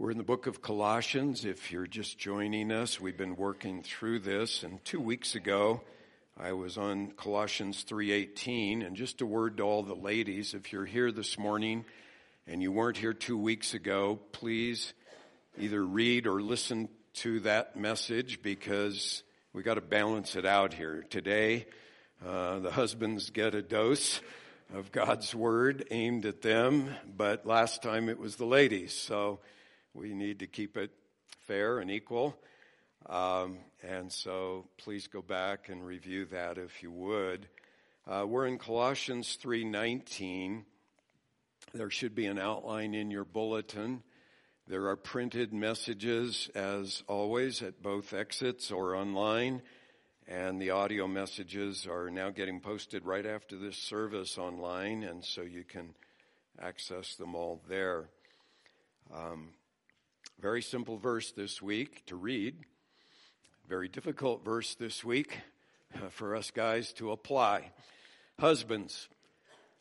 We're in the book of Colossians. If you're just joining us, we've been working through this. And two weeks ago, I was on Colossians 3:18. And just a word to all the ladies: if you're here this morning and you weren't here two weeks ago, please either read or listen to that message because we got to balance it out here today. Uh, the husbands get a dose of God's word aimed at them, but last time it was the ladies. So we need to keep it fair and equal. Um, and so please go back and review that if you would. Uh, we're in Colossians 3:19. There should be an outline in your bulletin. There are printed messages as always at both exits or online. And the audio messages are now getting posted right after this service online, and so you can access them all there. Um, very simple verse this week to read. Very difficult verse this week uh, for us guys to apply. Husbands,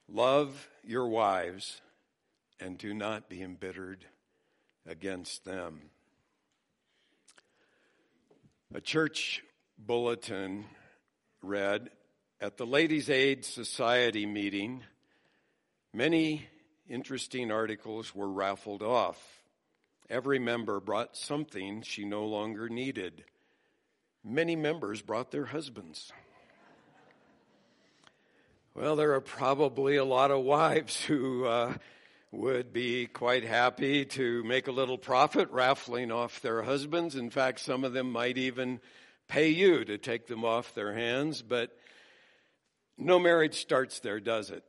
love your wives and do not be embittered against them. A church bulletin read At the Ladies' Aid Society meeting, many interesting articles were raffled off. Every member brought something she no longer needed. Many members brought their husbands. Well, there are probably a lot of wives who uh, would be quite happy to make a little profit raffling off their husbands. In fact, some of them might even pay you to take them off their hands, but no marriage starts there, does it?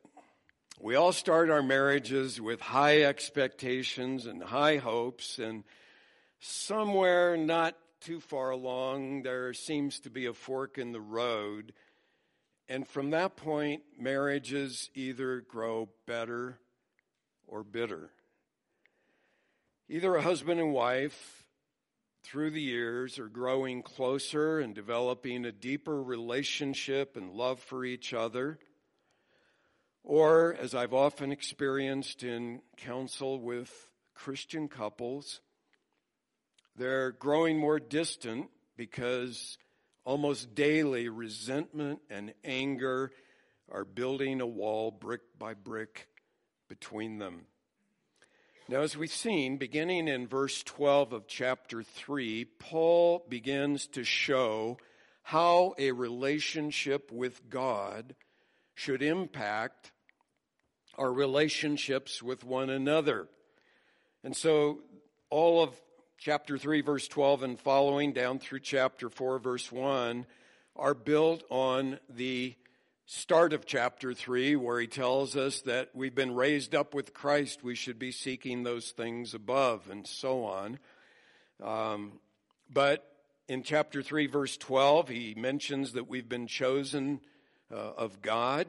We all start our marriages with high expectations and high hopes, and somewhere not too far along, there seems to be a fork in the road. And from that point, marriages either grow better or bitter. Either a husband and wife, through the years, are growing closer and developing a deeper relationship and love for each other or, as I've often experienced in counsel with Christian couples, they're growing more distant because almost daily resentment and anger are building a wall brick by brick between them. Now, as we've seen, beginning in verse 12 of chapter 3, Paul begins to show how a relationship with God should impact our relationships with one another. And so, all of chapter 3, verse 12 and following, down through chapter 4, verse 1, are built on the start of chapter 3, where he tells us that we've been raised up with Christ, we should be seeking those things above, and so on. Um, but in chapter 3, verse 12, he mentions that we've been chosen uh, of God.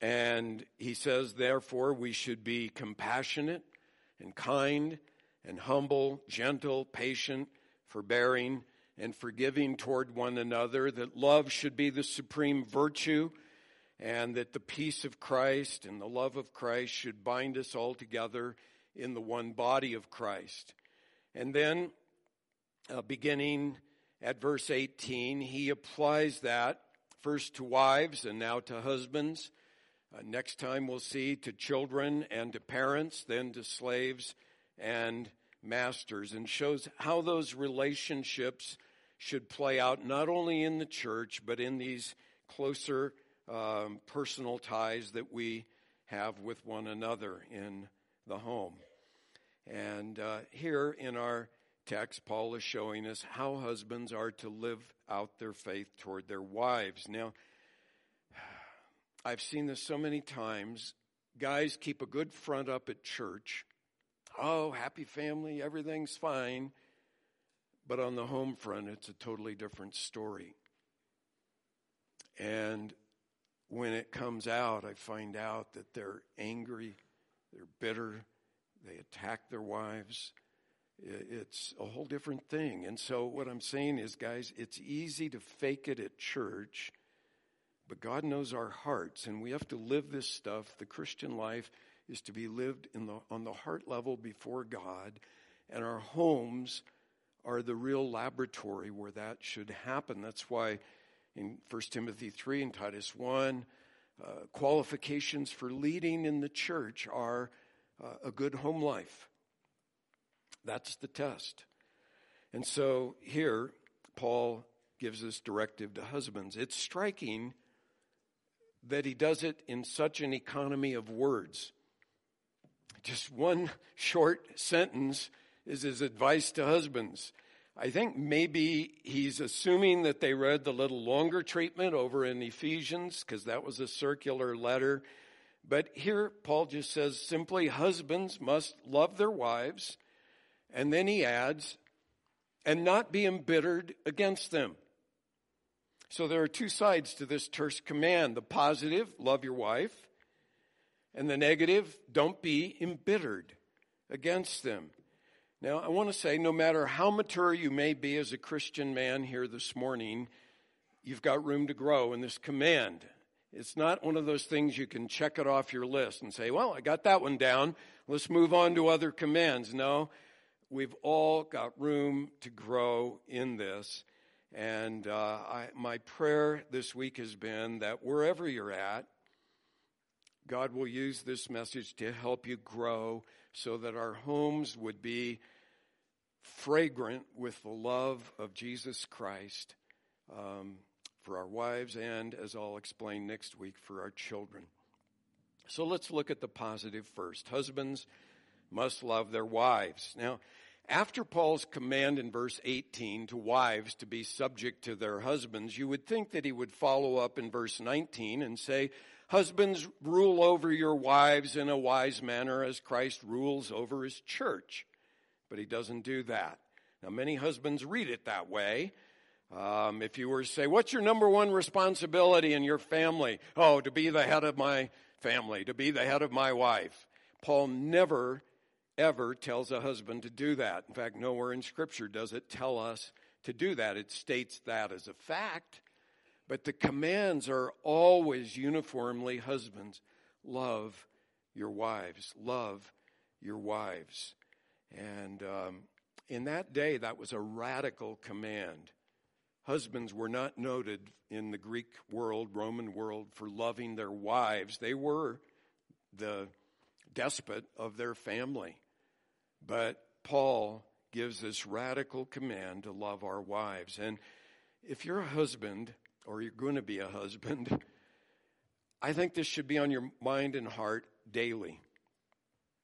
And he says, therefore, we should be compassionate and kind and humble, gentle, patient, forbearing, and forgiving toward one another, that love should be the supreme virtue, and that the peace of Christ and the love of Christ should bind us all together in the one body of Christ. And then, uh, beginning at verse 18, he applies that first to wives and now to husbands. Uh, next time we'll see to children and to parents, then to slaves and masters, and shows how those relationships should play out not only in the church, but in these closer um, personal ties that we have with one another in the home. And uh, here in our text, Paul is showing us how husbands are to live out their faith toward their wives. Now, I've seen this so many times. Guys keep a good front up at church. Oh, happy family, everything's fine. But on the home front, it's a totally different story. And when it comes out, I find out that they're angry, they're bitter, they attack their wives. It's a whole different thing. And so, what I'm saying is, guys, it's easy to fake it at church but God knows our hearts, and we have to live this stuff. The Christian life is to be lived the, on the heart level before God. And our homes are the real laboratory where that should happen. That's why in 1 Timothy 3 and Titus 1, uh, qualifications for leading in the church are uh, a good home life. That's the test. And so here, Paul gives this directive to husbands. It's striking that he does it in such an economy of words. Just one short sentence is his advice to husbands. I think maybe he's assuming that they read the little longer treatment over in Ephesians because that was a circular letter. But here, Paul just says simply, husbands must love their wives. And then he adds, and not be embittered against them. So there are two sides to this terse command the positive, love your wife, and the negative, don't be embittered against them. Now, I want to say no matter how mature you may be as a Christian man here this morning, you've got room to grow in this command. It's not one of those things you can check it off your list and say, well, I got that one down. Let's move on to other commands. No, we've all got room to grow in this. And uh, I, my prayer this week has been that wherever you're at, God will use this message to help you grow so that our homes would be fragrant with the love of Jesus Christ um, for our wives and, as I'll explain next week, for our children. So let's look at the positive first. Husbands must love their wives. Now, after Paul's command in verse 18 to wives to be subject to their husbands, you would think that he would follow up in verse 19 and say, Husbands, rule over your wives in a wise manner as Christ rules over his church. But he doesn't do that. Now, many husbands read it that way. Um, if you were to say, What's your number one responsibility in your family? Oh, to be the head of my family, to be the head of my wife. Paul never ever tells a husband to do that. In fact, nowhere in Scripture does it tell us to do that. It states that as a fact, but the commands are always uniformly husbands love your wives, love your wives. And um, in that day, that was a radical command. Husbands were not noted in the Greek world, Roman world, for loving their wives. They were the despot of their family. But Paul gives this radical command to love our wives. And if you're a husband, or you're going to be a husband, I think this should be on your mind and heart daily.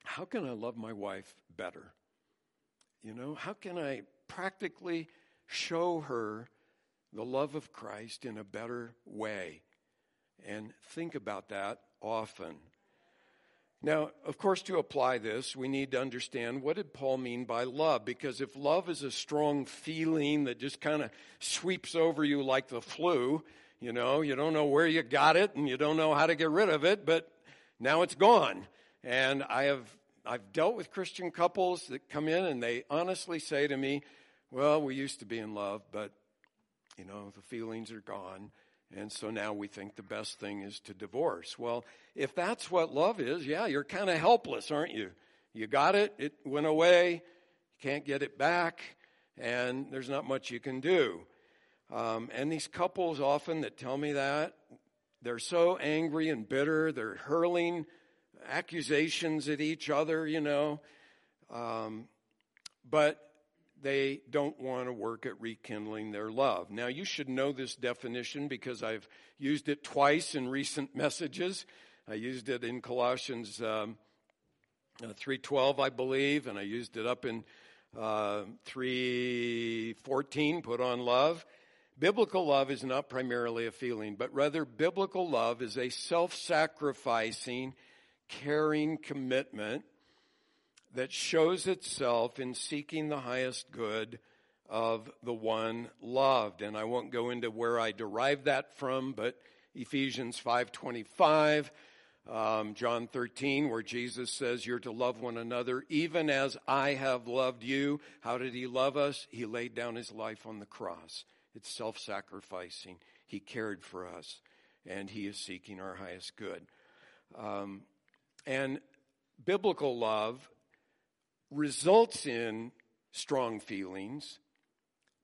How can I love my wife better? You know, how can I practically show her the love of Christ in a better way? And think about that often. Now, of course, to apply this, we need to understand what did Paul mean by love? Because if love is a strong feeling that just kind of sweeps over you like the flu, you know, you don't know where you got it and you don't know how to get rid of it, but now it's gone. And I have I've dealt with Christian couples that come in and they honestly say to me, "Well, we used to be in love, but you know, the feelings are gone." And so now we think the best thing is to divorce. Well, if that's what love is, yeah, you're kind of helpless, aren't you? You got it, it went away, you can't get it back, and there's not much you can do. Um, and these couples often that tell me that, they're so angry and bitter, they're hurling accusations at each other, you know. Um, but they don't want to work at rekindling their love. Now, you should know this definition because I've used it twice in recent messages. I used it in Colossians um, uh, 3.12, I believe, and I used it up in uh, 3.14, put on love. Biblical love is not primarily a feeling, but rather biblical love is a self-sacrificing, caring commitment that shows itself in seeking the highest good of the one loved. And I won't go into where I derive that from, but Ephesians 5:25, um, John 13, where Jesus says, "You're to love one another, even as I have loved you." How did He love us? He laid down His life on the cross. It's self-sacrificing. He cared for us, and He is seeking our highest good. Um, and biblical love results in strong feelings,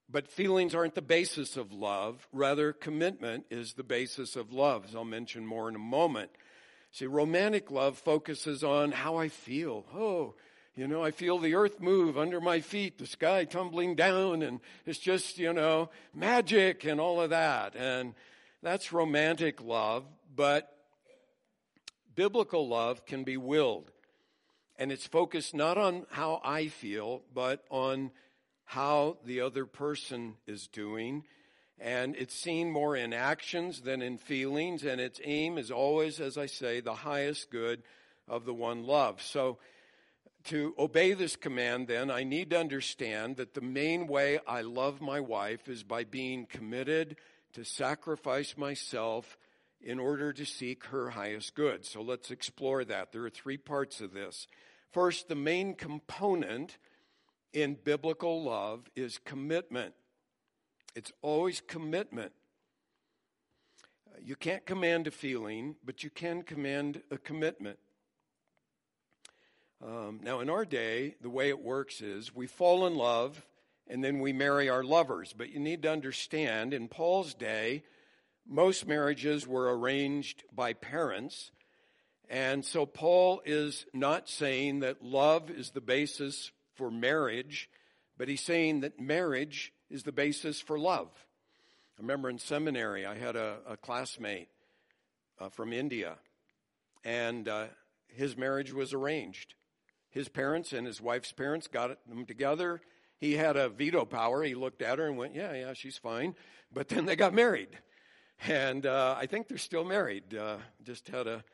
but feelings aren't the basis of love. Rather, commitment is the basis of love, as I'll mention more in a moment. See, romantic love focuses on how I feel. Oh, you know, I feel the earth move under my feet, the sky tumbling down, and it's just, you know, magic and all of that. And that's romantic love, but biblical love can be willed. And it's focused not on how I feel, but on how the other person is doing and it's seen more in actions than in feelings, and its aim is always, as I say, the highest good of the one loved. So, to obey this command, then, I need to understand that the main way I love my wife is by being committed to sacrifice myself in order to seek her highest good. So let's explore that. There are three parts of this. First, the main component in biblical love is commitment. It's always commitment. You can't command a feeling, but you can command a commitment. Um, now, in our day, the way it works is we fall in love and then we marry our lovers. But you need to understand, in Paul's day, most marriages were arranged by parents. And so Paul is not saying that love is the basis for marriage, but he's saying that marriage is the basis for love. I remember in seminary, I had a, a classmate uh, from India, and uh, his marriage was arranged. His parents and his wife's parents got them together. He had a veto power. He looked at her and went, Yeah, yeah, she's fine. But then they got married. And uh, I think they're still married. Uh, just had a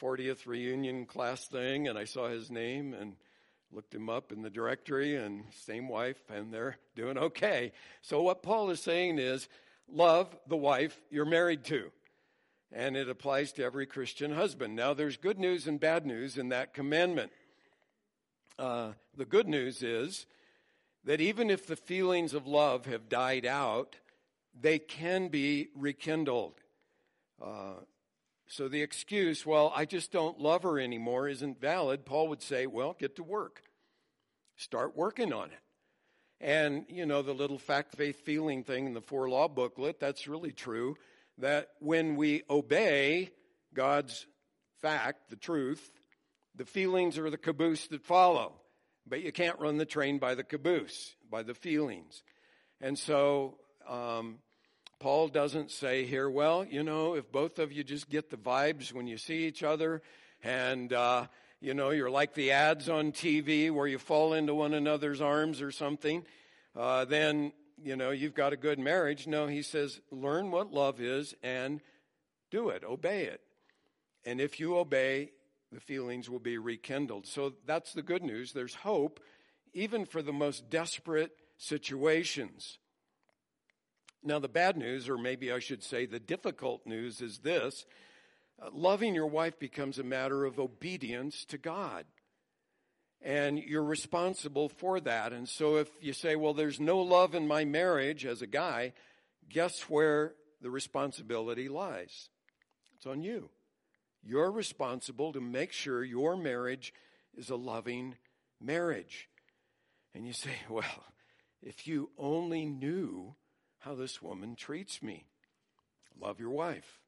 40th reunion class thing, and I saw his name, and looked him up in the directory and same wife and they're doing okay. So what Paul is saying is love the wife you're married to. And it applies to every Christian husband. Now there's good news and bad news in that commandment. Uh, the good news is that even if the feelings of love have died out, they can be rekindled. Uh, so the excuse, well, I just don't love her anymore, isn't valid. Paul would say, well, get to work. Start working on it. And, you know, the little fact, faith, feeling thing in the four law booklet, that's really true. That when we obey God's fact, the truth, the feelings are the caboose that follow. But you can't run the train by the caboose, by the feelings. And so, um, Paul doesn't say here, well, you know, if both of you just get the vibes when you see each other and, uh, you know, you're like the ads on TV where you fall into one another's arms or something, uh, then, you know, you've got a good marriage. No, he says, learn what love is and do it, obey it. And if you obey, the feelings will be rekindled. So that's the good news. There's hope, even for the most desperate situations. Now, the bad news, or maybe I should say the difficult news, is this uh, loving your wife becomes a matter of obedience to God. And you're responsible for that. And so if you say, well, there's no love in my marriage as a guy, guess where the responsibility lies? It's on you. You're responsible to make sure your marriage is a loving marriage. And you say, well, if you only knew how this woman treats me. Love your wife.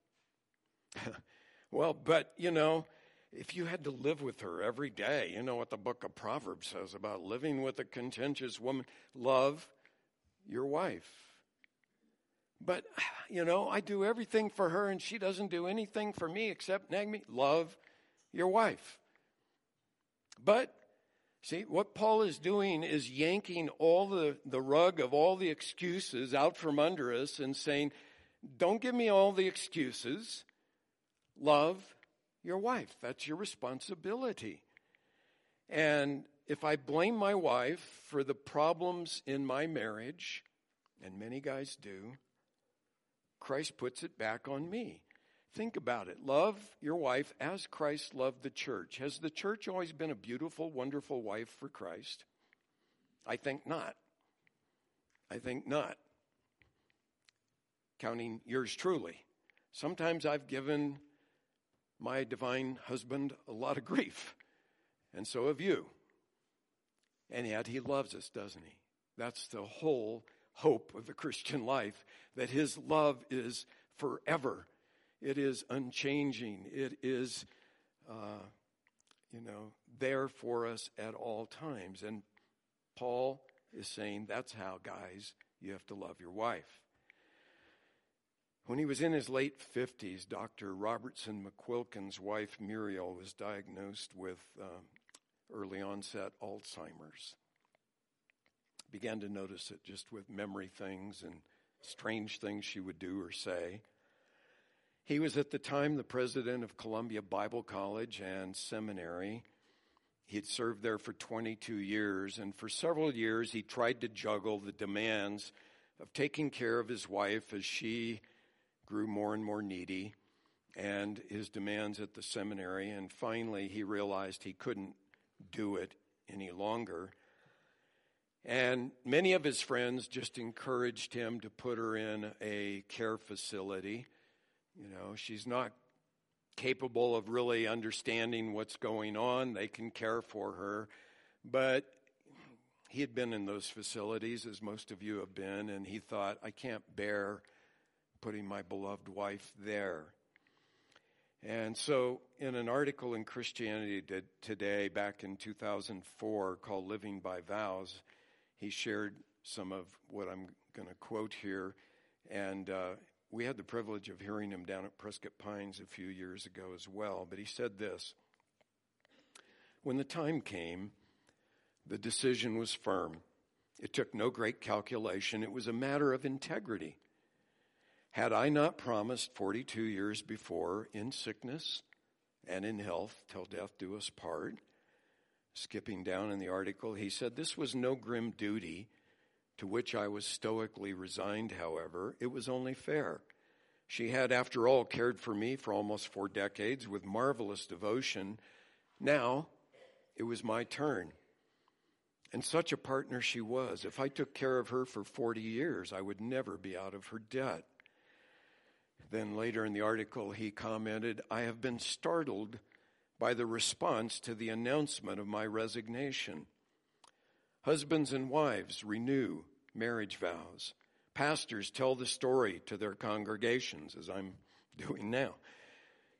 well, but you know, if you had to live with her every day, you know what the book of Proverbs says about living with a contentious woman. Love your wife. But, you know, I do everything for her and she doesn't do anything for me except nag me. Love your wife. But See, what Paul is doing is yanking all the, the rug of all the excuses out from under us and saying, don't give me all the excuses. Love your wife. That's your responsibility. And if I blame my wife for the problems in my marriage, and many guys do, Christ puts it back on me. Think about it. Love your wife as Christ loved the church. Has the church always been a beautiful, wonderful wife for Christ? I think not. I think not. Counting yours truly. Sometimes I've given my divine husband a lot of grief, and so have you. And yet he loves us, doesn't he? That's the whole hope of the Christian life, that his love is forever. It is unchanging. It is, uh, you know, there for us at all times. And Paul is saying that's how, guys, you have to love your wife. When he was in his late 50s, Dr. Robertson McQuilkin's wife, Muriel, was diagnosed with uh, early onset Alzheimer's. Began to notice it just with memory things and strange things she would do or say. He was at the time the president of Columbia Bible College and Seminary. He had served there for 22 years, and for several years he tried to juggle the demands of taking care of his wife as she grew more and more needy and his demands at the seminary. And finally, he realized he couldn't do it any longer. And many of his friends just encouraged him to put her in a care facility. You know, she's not capable of really understanding what's going on. They can care for her. But he had been in those facilities, as most of you have been, and he thought, I can't bear putting my beloved wife there. And so, in an article in Christianity Today back in 2004 called Living by Vows, he shared some of what I'm going to quote here. And uh, we had the privilege of hearing him down at Prescott Pines a few years ago as well. But he said this When the time came, the decision was firm. It took no great calculation, it was a matter of integrity. Had I not promised 42 years before, in sickness and in health, till death do us part? Skipping down in the article, he said, This was no grim duty to which I was stoically resigned, however. It was only fair. She had, after all, cared for me for almost four decades with marvelous devotion. Now it was my turn. And such a partner she was. If I took care of her for 40 years, I would never be out of her debt. Then later in the article, he commented, I have been startled by the response to the announcement of my resignation. Husbands and wives renew marriage vows. Pastors tell the story to their congregations, as I'm doing now.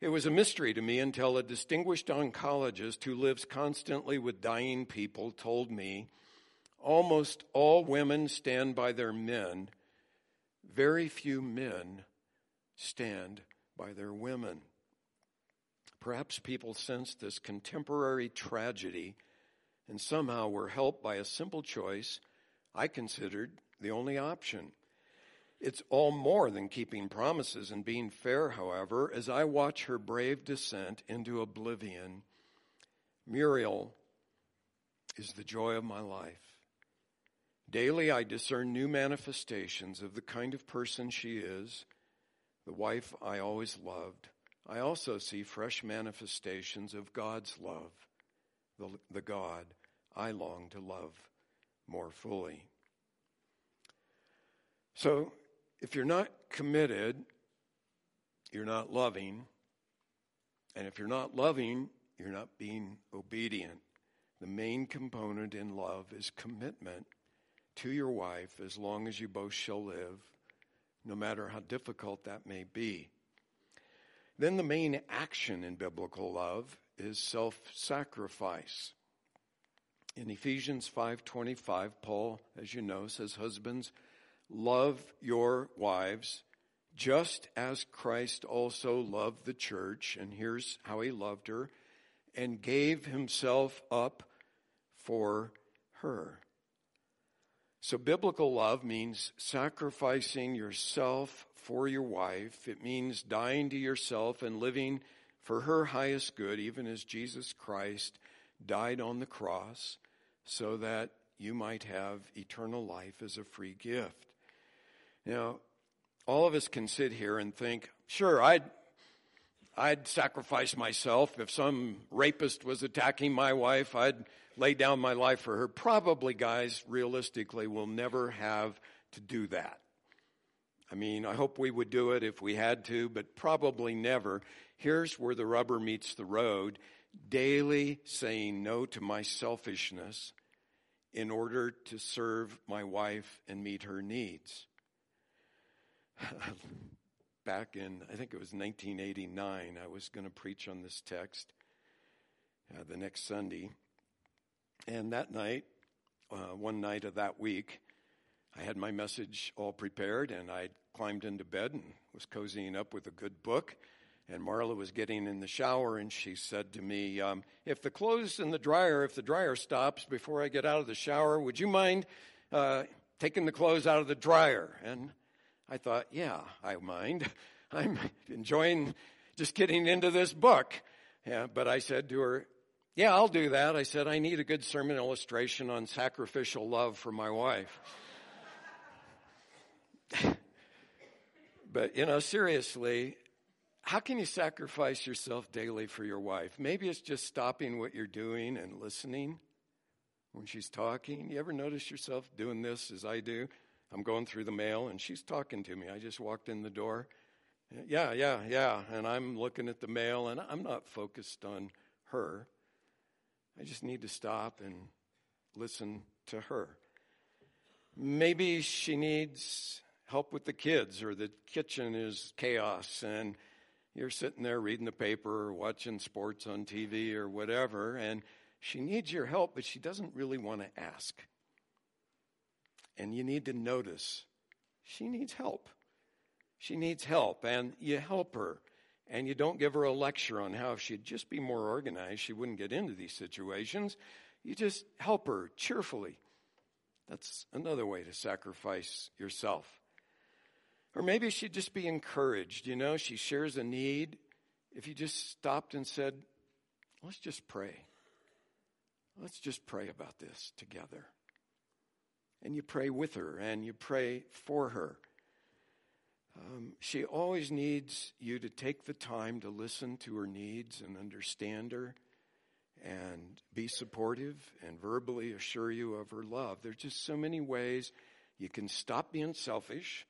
It was a mystery to me until a distinguished oncologist who lives constantly with dying people told me almost all women stand by their men, very few men stand by their women. Perhaps people sense this contemporary tragedy and somehow were helped by a simple choice I considered the only option. It's all more than keeping promises and being fair, however, as I watch her brave descent into oblivion. Muriel is the joy of my life. Daily I discern new manifestations of the kind of person she is the wife I always loved, I also see fresh manifestations of God's love, the, the God I long to love more fully. So, if you're not committed, you're not loving. And if you're not loving, you're not being obedient. The main component in love is commitment to your wife as long as you both shall live no matter how difficult that may be. Then the main action in biblical love is self-sacrifice. In Ephesians 5:25, Paul, as you know, says husbands, love your wives just as Christ also loved the church, and here's how he loved her, and gave himself up for her. So, biblical love means sacrificing yourself for your wife. It means dying to yourself and living for her highest good, even as Jesus Christ died on the cross, so that you might have eternal life as a free gift. Now, all of us can sit here and think, sure, I'd, I'd sacrifice myself. If some rapist was attacking my wife, I'd lay down my life for her. Probably, guys, realistically, will never have to do that. I mean, I hope we would do it if we had to, but probably never. Here's where the rubber meets the road daily saying no to my selfishness in order to serve my wife and meet her needs. Back in, I think it was 1989, I was going to preach on this text uh, the next Sunday. And that night, uh, one night of that week, I had my message all prepared and I climbed into bed and was cozying up with a good book. And Marla was getting in the shower and she said to me, um, If the clothes in the dryer, if the dryer stops before I get out of the shower, would you mind uh, taking the clothes out of the dryer? And I thought, Yeah, I mind. I'm enjoying just getting into this book. Yeah, but I said to her, Yeah, I'll do that. I said, I need a good sermon illustration on sacrificial love for my wife. but, you know, seriously, how can you sacrifice yourself daily for your wife? Maybe it's just stopping what you're doing and listening when she's talking. You ever notice yourself doing this as I do? I'm going through the mail and she's talking to me. I just walked in the door. Yeah, yeah, yeah. And I'm looking at the mail and I'm not focused on her. I just need to stop and listen to her. Maybe she needs help with the kids or the kitchen is chaos and you're sitting there reading the paper or watching sports on TV or whatever, and she needs your help, but she doesn't really want to ask. And you need to notice she needs help. She needs help, and you help her. And you don't give her a lecture on how if she'd just be more organized, she wouldn't get into these situations. You just help her cheerfully. That's another way to sacrifice yourself. Or maybe she'd just be encouraged, you know, she shares a need. If you just stopped and said, let's just pray. Let's just pray about this together. And you pray with her and you pray for her. Um, she always needs you to take the time to listen to her needs and understand her and be supportive and verbally assure you of her love. There's just so many ways you can stop being selfish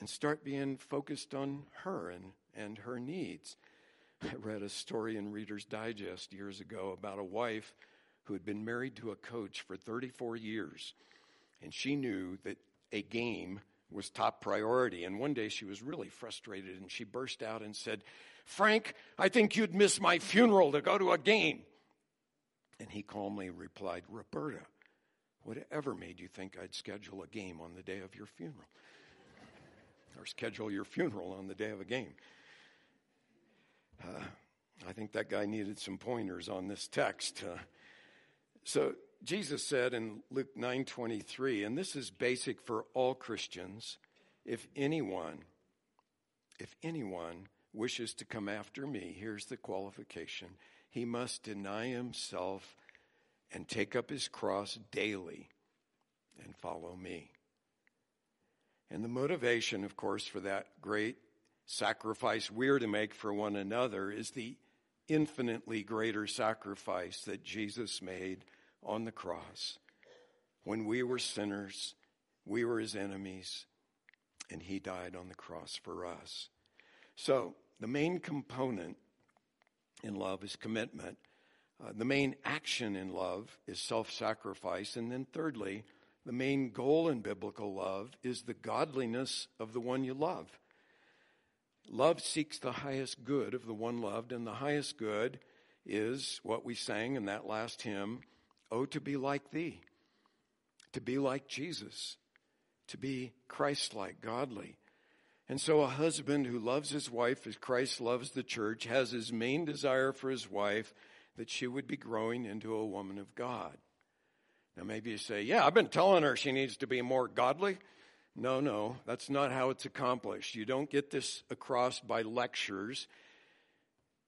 and start being focused on her and, and her needs. I read a story in Reader's Digest years ago about a wife who had been married to a coach for 34 years, and she knew that a game was top priority. And one day she was really frustrated and she burst out and said, Frank, I think you'd miss my funeral to go to a game. And he calmly replied, Roberta, whatever made you think I'd schedule a game on the day of your funeral? Or schedule your funeral on the day of a game. Uh, I think that guy needed some pointers on this text. Uh, so Jesus said in Luke 9:23, and this is basic for all Christians, if anyone if anyone wishes to come after me, here's the qualification. He must deny himself and take up his cross daily and follow me. And the motivation, of course, for that great sacrifice we're to make for one another is the infinitely greater sacrifice that Jesus made on the cross. When we were sinners, we were his enemies, and he died on the cross for us. So, the main component in love is commitment. Uh, the main action in love is self sacrifice. And then, thirdly, the main goal in biblical love is the godliness of the one you love. Love seeks the highest good of the one loved, and the highest good is what we sang in that last hymn Oh, to be like thee, to be like Jesus, to be Christ like, godly. And so, a husband who loves his wife as Christ loves the church has his main desire for his wife that she would be growing into a woman of God. Now, maybe you say, Yeah, I've been telling her she needs to be more godly. No, no, that's not how it's accomplished. You don't get this across by lectures,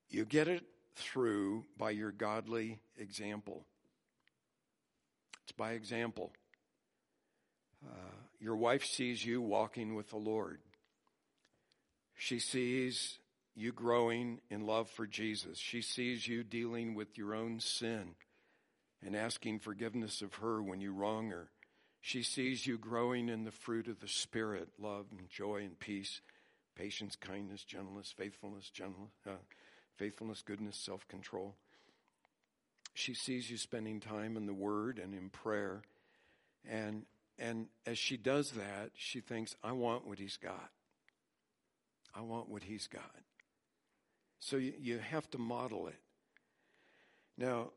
you get it through by your godly example. It's by example. Uh, your wife sees you walking with the Lord. She sees you growing in love for Jesus. She sees you dealing with your own sin and asking forgiveness of her when you wrong her. She sees you growing in the fruit of the Spirit love and joy and peace, patience, kindness, gentleness, faithfulness, gentleness, uh, faithfulness, goodness, self control. she sees you spending time in the Word and in prayer. And, and as she does that, she thinks, I want what he's got. I want what he's got. So you, you have to model it. Now,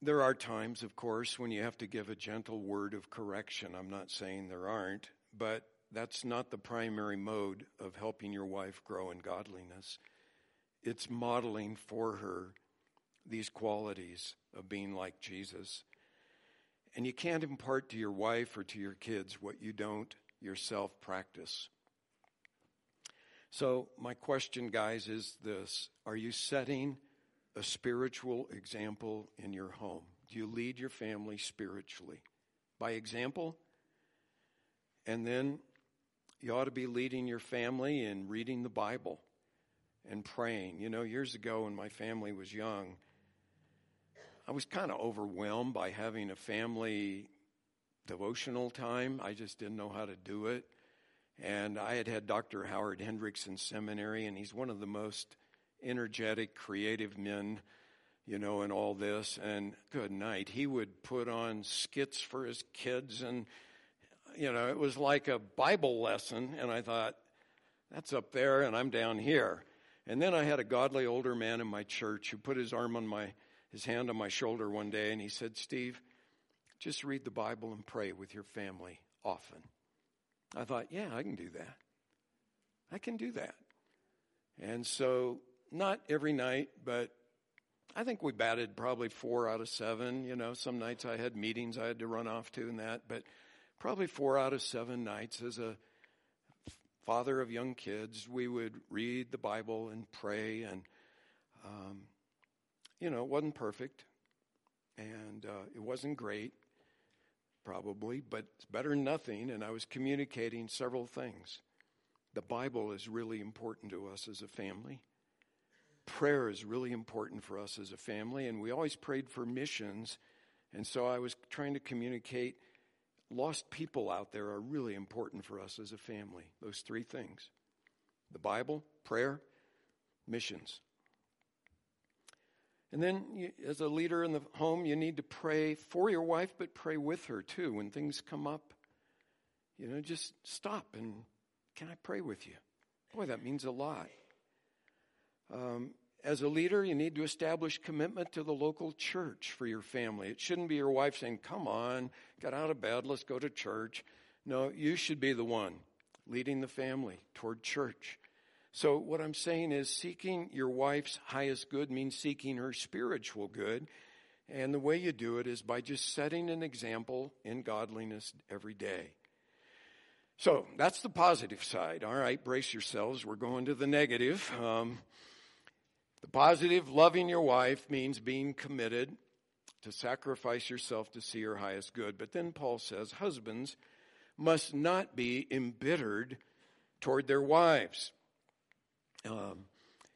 there are times, of course, when you have to give a gentle word of correction. I'm not saying there aren't, but that's not the primary mode of helping your wife grow in godliness. It's modeling for her these qualities of being like Jesus. And you can't impart to your wife or to your kids what you don't yourself practice. So, my question, guys, is this Are you setting a spiritual example in your home? Do you lead your family spiritually? By example? And then you ought to be leading your family in reading the Bible and praying. You know, years ago when my family was young, I was kind of overwhelmed by having a family devotional time. I just didn't know how to do it. And I had had Dr. Howard Hendricks in seminary, and he's one of the most energetic, creative men, you know, and all this. And good night. He would put on skits for his kids, and, you know, it was like a Bible lesson. And I thought, that's up there, and I'm down here. And then I had a godly older man in my church who put his arm on my, his hand on my shoulder one day, and he said, Steve, just read the Bible and pray with your family often. I thought, yeah, I can do that. I can do that. And so, not every night, but I think we batted probably four out of seven. You know, some nights I had meetings I had to run off to and that, but probably four out of seven nights as a father of young kids, we would read the Bible and pray. And, um, you know, it wasn't perfect and uh, it wasn't great probably, but it's better than nothing. And I was communicating several things. The Bible is really important to us as a family. Prayer is really important for us as a family, and we always prayed for missions. And so I was trying to communicate lost people out there are really important for us as a family. Those three things the Bible, prayer, missions. And then, as a leader in the home, you need to pray for your wife, but pray with her too. When things come up, you know, just stop and can I pray with you? Boy, that means a lot. Um, as a leader, you need to establish commitment to the local church for your family. It shouldn't be your wife saying, Come on, get out of bed, let's go to church. No, you should be the one leading the family toward church. So, what I'm saying is, seeking your wife's highest good means seeking her spiritual good. And the way you do it is by just setting an example in godliness every day. So, that's the positive side. All right, brace yourselves. We're going to the negative. Um, the positive, loving your wife, means being committed to sacrifice yourself to see her highest good. But then Paul says, husbands must not be embittered toward their wives. Um,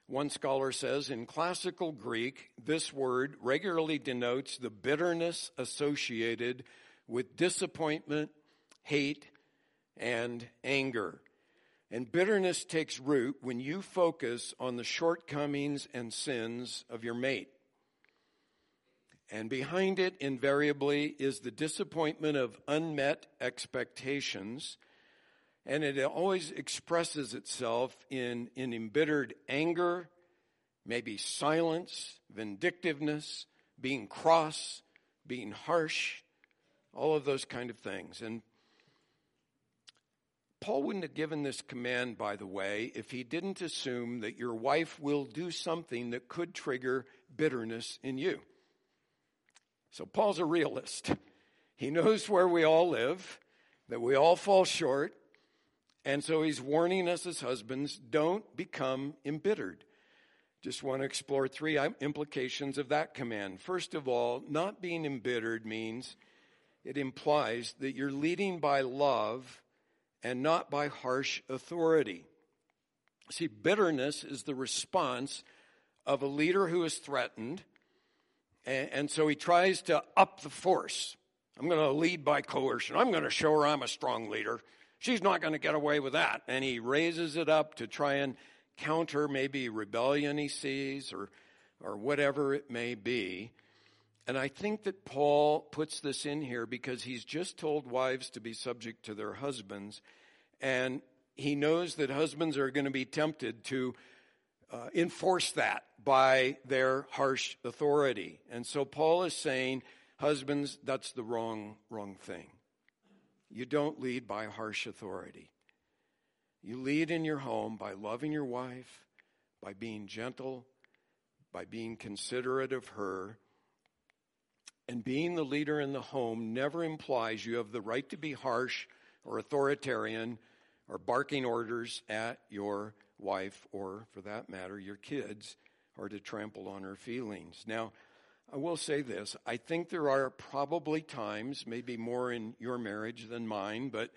one scholar says in classical Greek, this word regularly denotes the bitterness associated with disappointment, hate, and anger. And bitterness takes root when you focus on the shortcomings and sins of your mate. And behind it, invariably, is the disappointment of unmet expectations and it always expresses itself in, in embittered anger, maybe silence, vindictiveness, being cross, being harsh, all of those kind of things. And Paul wouldn't have given this command, by the way, if he didn't assume that your wife will do something that could trigger bitterness in you. So Paul's a realist. He knows where we all live, that we all fall short, and so he's warning us as husbands don't become embittered. Just want to explore three implications of that command. First of all, not being embittered means it implies that you're leading by love and not by harsh authority. See, bitterness is the response of a leader who is threatened, and, so he tries to up the force. I'm going to lead by coercion. I'm going to show her I'm a strong leader. She's not going to get away with that. And he raises it up to try and counter maybe rebellion he sees or, or whatever it may be. And I think that Paul puts this in here because he's just told wives to be subject to their husbands. And he knows that husbands are going to be tempted to uh, enforce that by their harsh authority. And so Paul is saying, husbands, that's the wrong, wrong thing. You don't lead by harsh authority. You lead in your home by loving your wife, by being gentle, by being considerate of her. And being the leader in the home never implies you have the right to be harsh or authoritarian or barking orders at your wife or, for that matter, your kids, or to trample on her feelings. Now, I will say this. I think there are probably times, maybe more in your marriage than mine, but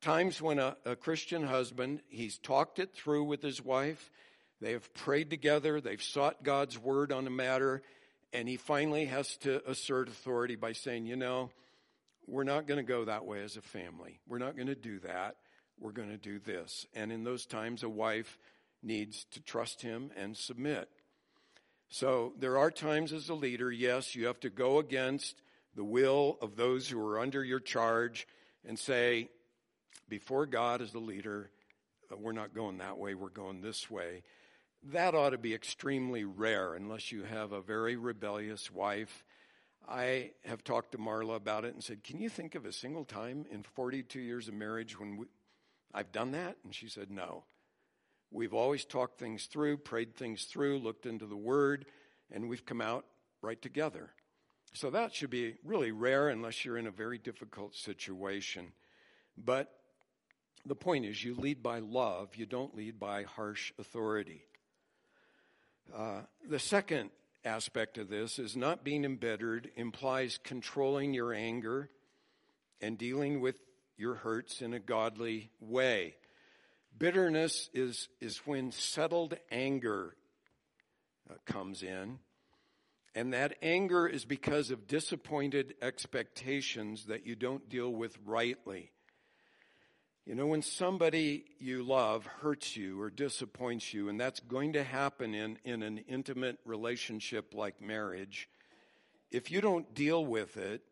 times when a, a, Christian husband, he's talked it through with his wife, they have prayed together, they've sought God's word on a matter, and he finally has to assert authority by saying, you know, we're not going to go that way as a family. We're not going to do that we're going to do this. And in those times, a wife needs to trust him and submit. So there are times as a leader, yes, you have to go against the will of those who are under your charge and say, before God as the leader, we're not going that way, we're going this way. That ought to be extremely rare unless you have a very rebellious wife. I have talked to Marla about it and said, Can you think of a single time in 42 years of marriage when we, I've done that? And she said, No. We've always talked things through, prayed things through, looked into the Word, and we've come out right together. So that should be really rare unless you're in a very difficult situation. But the point is, you lead by love, you don't lead by harsh authority. Uh, the second aspect of this is not being embittered implies controlling your anger and dealing with your hurts in a godly way. Bitterness is, is when settled anger uh, comes in. And that anger is because of disappointed expectations that you don't deal with rightly. You know, when somebody you love hurts you or disappoints you, and that's going to happen in, in an intimate relationship like marriage, if you don't deal with it,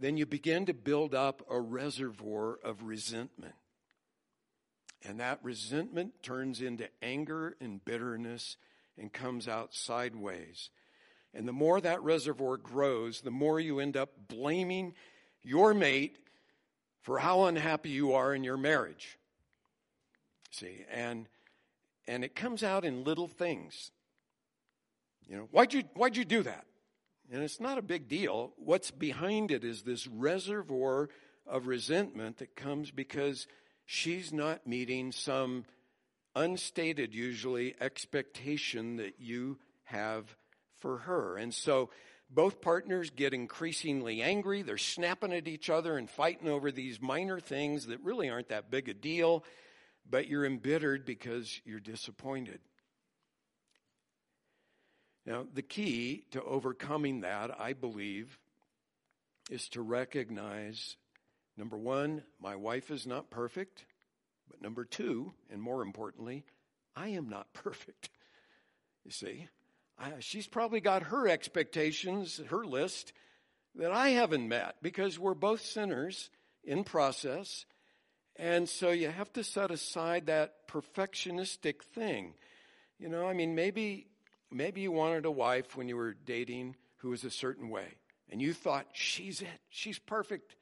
then you begin to build up a reservoir of resentment. And that resentment turns into anger and bitterness and comes out sideways. And the more that reservoir grows, the more you end up blaming your mate for how unhappy you are in your marriage. See, and and it comes out in little things. You know, why'd you why'd you do that? And it's not a big deal. What's behind it is this reservoir of resentment that comes because she's not meeting some unstated, usually, expectation that you have for her. And so both partners get increasingly angry. They're snapping at each other and fighting over these minor things that really aren't that big a deal, but you're embittered because you're disappointed. Now, the key to overcoming that, I believe, is to recognize number one, my wife is not perfect. But number two, and more importantly, I am not perfect. You see, she's probably got her expectations, her list that I haven't met because we're both sinners in process. And so you have to set aside that perfectionistic thing. You know, I mean, maybe Maybe you wanted a wife when you were dating who was a certain way, and you thought, she's it, she's perfect.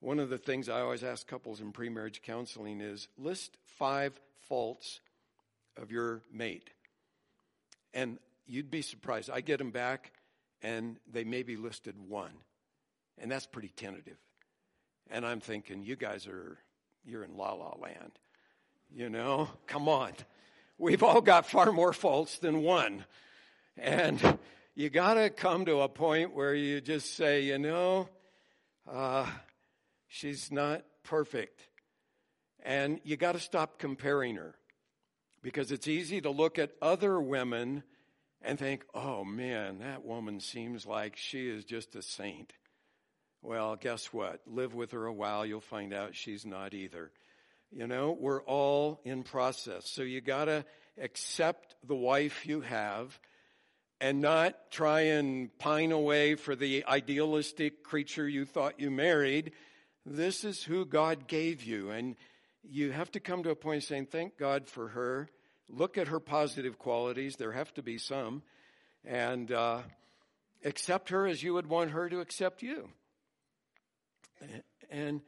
One of the things I always ask couples in pre-marriage counseling is list five faults of your mate. And you'd be surprised. I get them back, and they maybe listed one. And that's pretty tentative. And I'm thinking, you guys are, you're in la la land. You know, come on. We've all got far more faults than one. And you got to come to a point where you just say, you know, uh, she's not perfect. And you got to stop comparing her because it's easy to look at other women and think, oh man, that woman seems like she is just a saint. Well, guess what? Live with her a while, you'll find out she's not either. You know, we're all in process. So you got to accept the wife you have and not try and pine away for the idealistic creature you thought you married. This is who God gave you. And you have to come to a point saying, Thank God for her. Look at her positive qualities. There have to be some. And uh, accept her as you would want her to accept you. And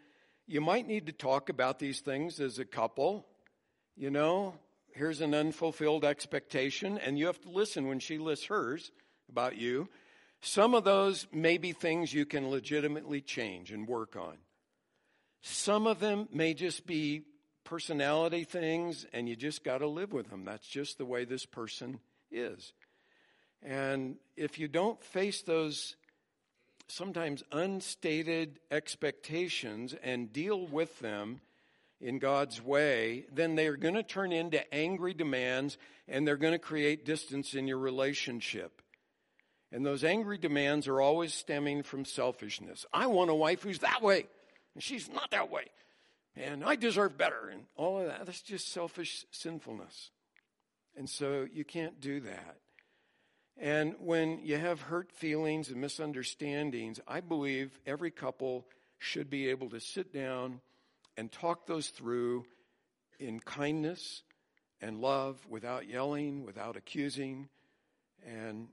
you might need to talk about these things as a couple. You know, here's an unfulfilled expectation, and you have to listen when she lists hers about you. Some of those may be things you can legitimately change and work on. Some of them may just be personality things, and you just got to live with them. That's just the way this person is. And if you don't face those sometimes unstated expectations and deal with them, in God's way, then they are going to turn into angry demands and they're going to create distance in your relationship. And those angry demands are always stemming from selfishness. I want a wife who's that way, and she's not that way. And I deserve better, and all of that. That's just selfish sinfulness. And so you can't do that. And when you have hurt feelings and misunderstandings, I believe every couple should be able to sit down and talk those through in kindness and love without yelling, without accusing, and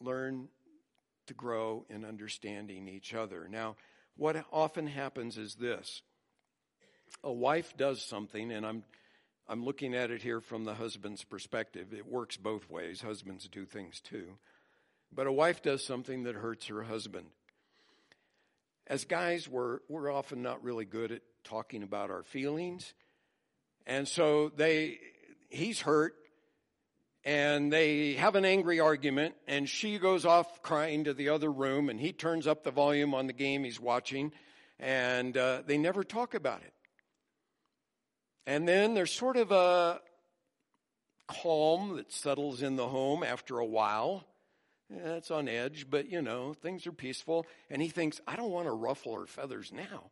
learn to grow in understanding each other. Now, what often happens is this a wife does something, and I'm I'm looking at it here from the husband's perspective. It works both ways. Husbands do things too. But a wife does something that hurts her husband. As guys, we're, we're often not really good at talking about our feelings. And so they, he's hurt and they have an angry argument and she goes off crying to the other room and he turns up the volume on the game he's watching and uh, they never talk about it. And then there's sort of a calm that settles in the home after a while. Yeah, it's on edge, but you know, things are peaceful. And he thinks, I don't want to ruffle her feathers now.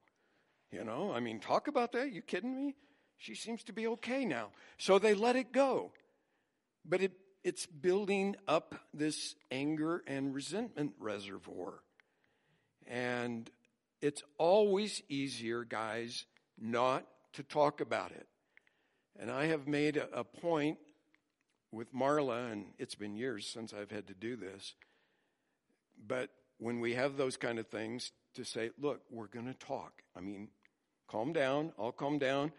You know, I mean, talk about that. You kidding me? She seems to be okay now. So they let it go. But it, it's building up this anger and resentment reservoir. And it's always easier, guys, not to talk about it. And I have made a, point with Marla, and it's been years since I've had to do this. But when we have those kind of things, to say, look, we're going to talk. I mean, calm down, I'll calm down,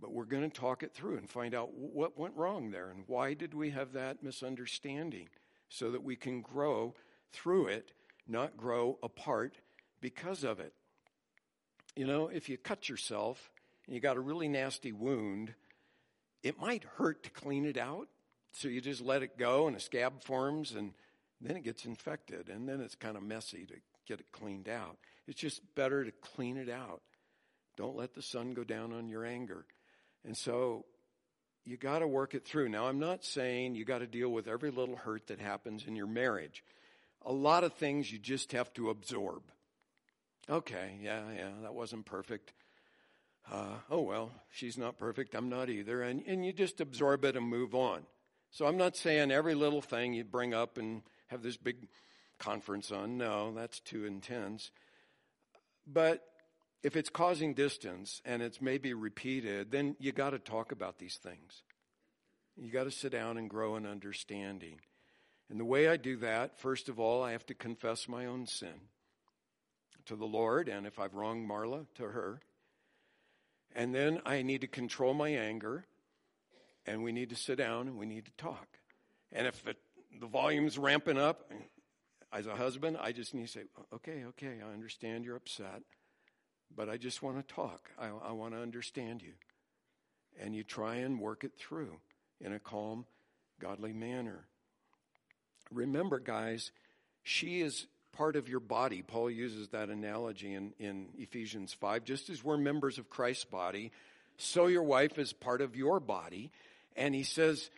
but we're going to talk it through and find out what went wrong there and why did we have that misunderstanding so that we can grow through it, not grow apart because of it. You know, if you cut yourself and you got a really nasty wound, it might hurt to clean it out. So you just let it go and a scab forms and then it gets infected and then it's kind of messy to get it cleaned out. It's just better to clean it out. Don't let the sun go down on your anger. And so you got to work it through. Now, I'm not saying you got to deal with every little hurt that happens in your marriage. A lot of things you just have to absorb. Okay, yeah, yeah, that wasn't perfect. Uh, oh, well, she's not perfect. I'm not either. And, and you just absorb it and move on. So I'm not saying every little thing you bring up and have this big conference on. No, that's too intense. But if it's causing distance and it's maybe repeated, then you got to talk about these things. You got to sit down and grow in understanding. And the way I do that, first of all, I have to confess my own sin to the Lord, and if I've wronged Marla, to her. And then I need to control my anger, and we need to sit down and we need to talk. And if the, the volume's ramping up, as a husband, I just need to say, okay, okay, I understand you're upset, but I just want to talk. I, I want to understand you. And you try and work it through in a calm, godly manner. Remember, guys, she is part of your body. Paul uses that analogy in, in Ephesians 5. Just as we're members of Christ's body, so your wife is part of your body. And he says,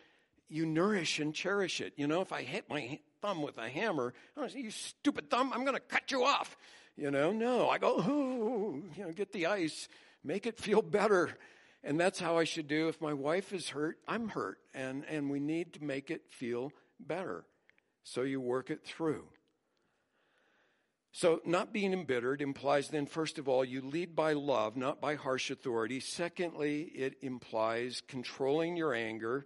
you nourish and cherish it. You know, if I hit my thumb with a hammer, oh, say, you stupid thumb, I'm going to cut you off. You know, no, I go, you know, get the ice, make it feel better. And that's how I should do. If my wife is hurt, I'm hurt. And, and we need to make it feel better. So you work it through. So, not being embittered implies then, first of all, you lead by love, not by harsh authority. Secondly, it implies controlling your anger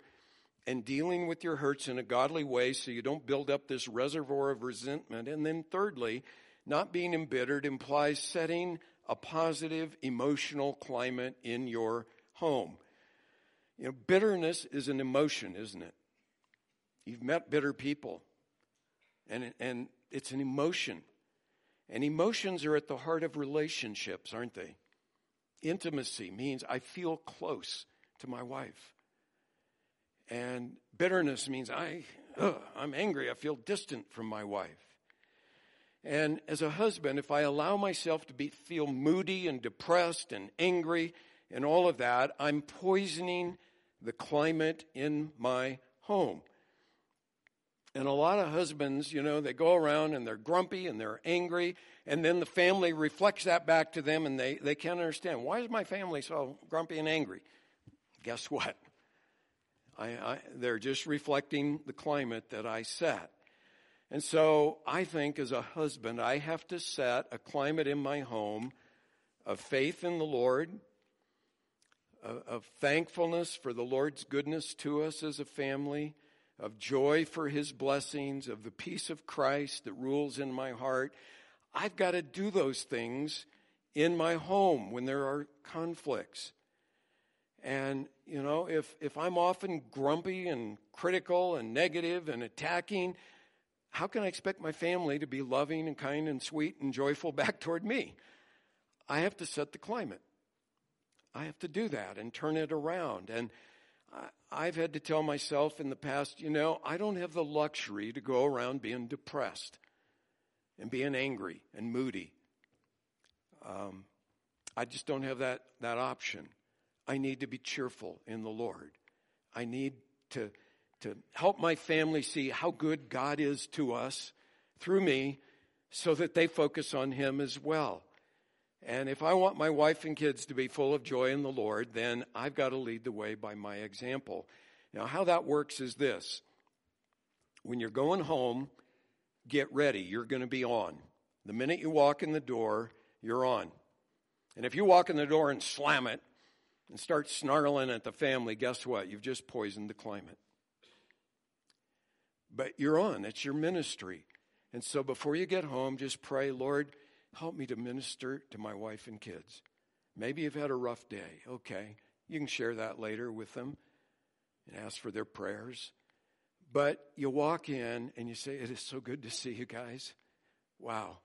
and dealing with your hurts in a godly way so you don't build up this reservoir of resentment. And then, thirdly, not being embittered implies setting a positive emotional climate in your home. You know, bitterness is an emotion, isn't it? You've met bitter people, and, and it's an emotion. And emotions are at the heart of relationships, aren't they? Intimacy means I feel close to my wife. And bitterness means I, ugh, I'm angry. I feel distant from my wife. And as a husband, if I allow myself to be, feel moody and depressed and angry and all of that, I'm poisoning the climate in my home. And a lot of husbands, you know, they go around and they're grumpy and they're angry, and then the family reflects that back to them and they, they can't understand. Why is my family so grumpy and angry? Guess what? I, I, they're just reflecting the climate that I set. And so I think as a husband, I have to set a climate in my home of faith in the Lord, of, of thankfulness for the Lord's goodness to us as a family of joy for his blessings, of the peace of Christ that rules in my heart. I've got to do those things in my home when there are conflicts. And, you know, if, if I'm often grumpy and critical and negative and attacking, how can I expect my family to be loving and kind and sweet and joyful back toward me? I have to set the climate. I have to do that and turn it around. And I've had to tell myself in the past, you know, I don't have the luxury to go around being depressed and being angry and moody. Um, I just don't have that, that option. I need to be cheerful in the Lord. I need to, to help my family see how good God is to us through me so that they focus on Him as well. And if I want my wife and kids to be full of joy in the Lord, then I've got to lead the way by my example. Now, how that works is this when you're going home, get ready. You're going to be on. The minute you walk in the door, you're on. And if you walk in the door and slam it and start snarling at the family, guess what? You've just poisoned the climate. But you're on. It's your ministry. And so before you get home, just pray, Lord, help me to minister to my wife and kids. Maybe you've had a rough day. Okay. You can share that later with them and ask for their prayers. But you walk in and you say, It is so good to see you guys. Wow.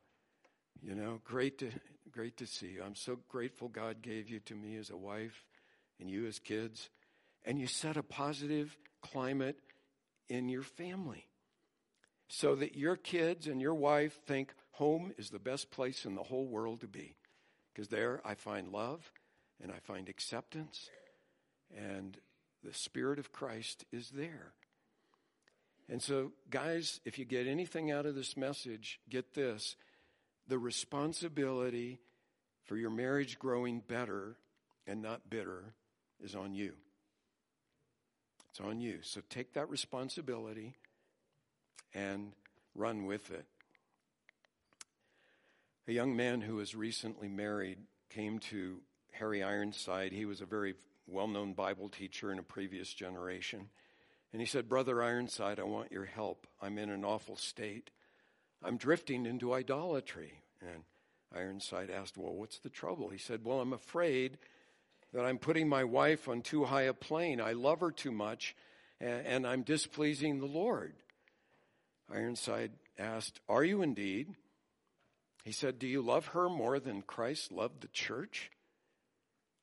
You know, great to great to see you. I'm so grateful God gave you to me as a wife and you as kids. And you set a positive climate in your family so that your kids and your wife think home is the best place in the whole world to be. Because there I find love and I find acceptance and the Spirit of Christ is there. And so, guys, if you get anything out of this message, get this the responsibility for your marriage growing better and not bitter is on you. It's on you. So take that responsibility and run with it. A young man who was recently married came to Harry Ironside. He was a very well known Bible teacher in a previous generation. And he said, Brother Ironside, I want your help. I'm in an awful state. I'm drifting into idolatry. And Ironside asked, Well, what's the trouble? He said, Well, I'm afraid that I'm putting my wife on too high a plane. I love her too much, and, I'm displeasing the Lord. Ironside asked, Are you indeed? He said, Do you love her more than Christ loved the church?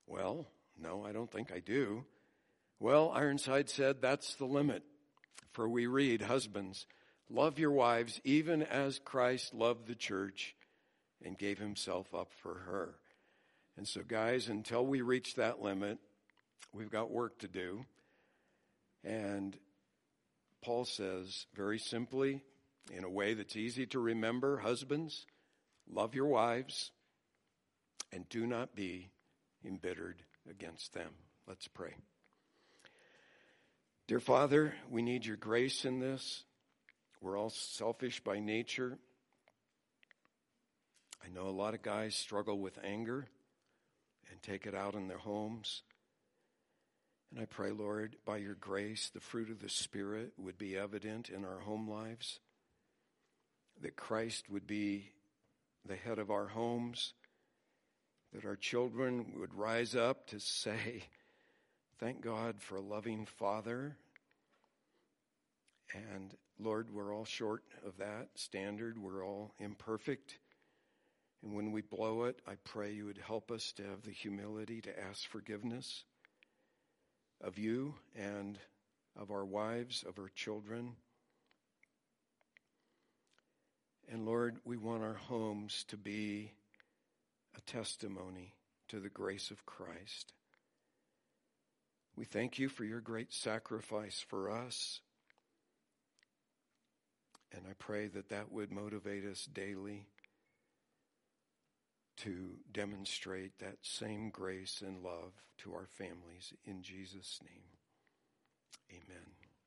Well, no, I don't think I do. Well, Ironside said, that's the limit. For we read, Husbands, love your wives even as Christ loved the church and gave himself up for her. And so, guys, until we reach that limit, we've got work to do. And Paul says very simply, in a way that's easy to remember, husbands, love your wives and do not be embittered against them. Let's pray. Dear Father, we need your grace in this. We're all selfish by nature. I know a lot of guys struggle with anger and take it out in their homes. And I pray, Lord, by your grace, the fruit of the Spirit would be evident in our home lives, that Christ would be the head of our homes, that our children would rise up to say, Thank God for a loving Father. And Lord, we're all short of that standard. We're all imperfect. And when we blow it, I pray you would help us to have the humility to ask forgiveness of you and of our wives, of our children. And Lord, we want our homes to be a testimony to the grace of Christ. We thank you for your great sacrifice for us. And I pray that that would motivate us daily to demonstrate that same grace and love to our families in Jesus' name.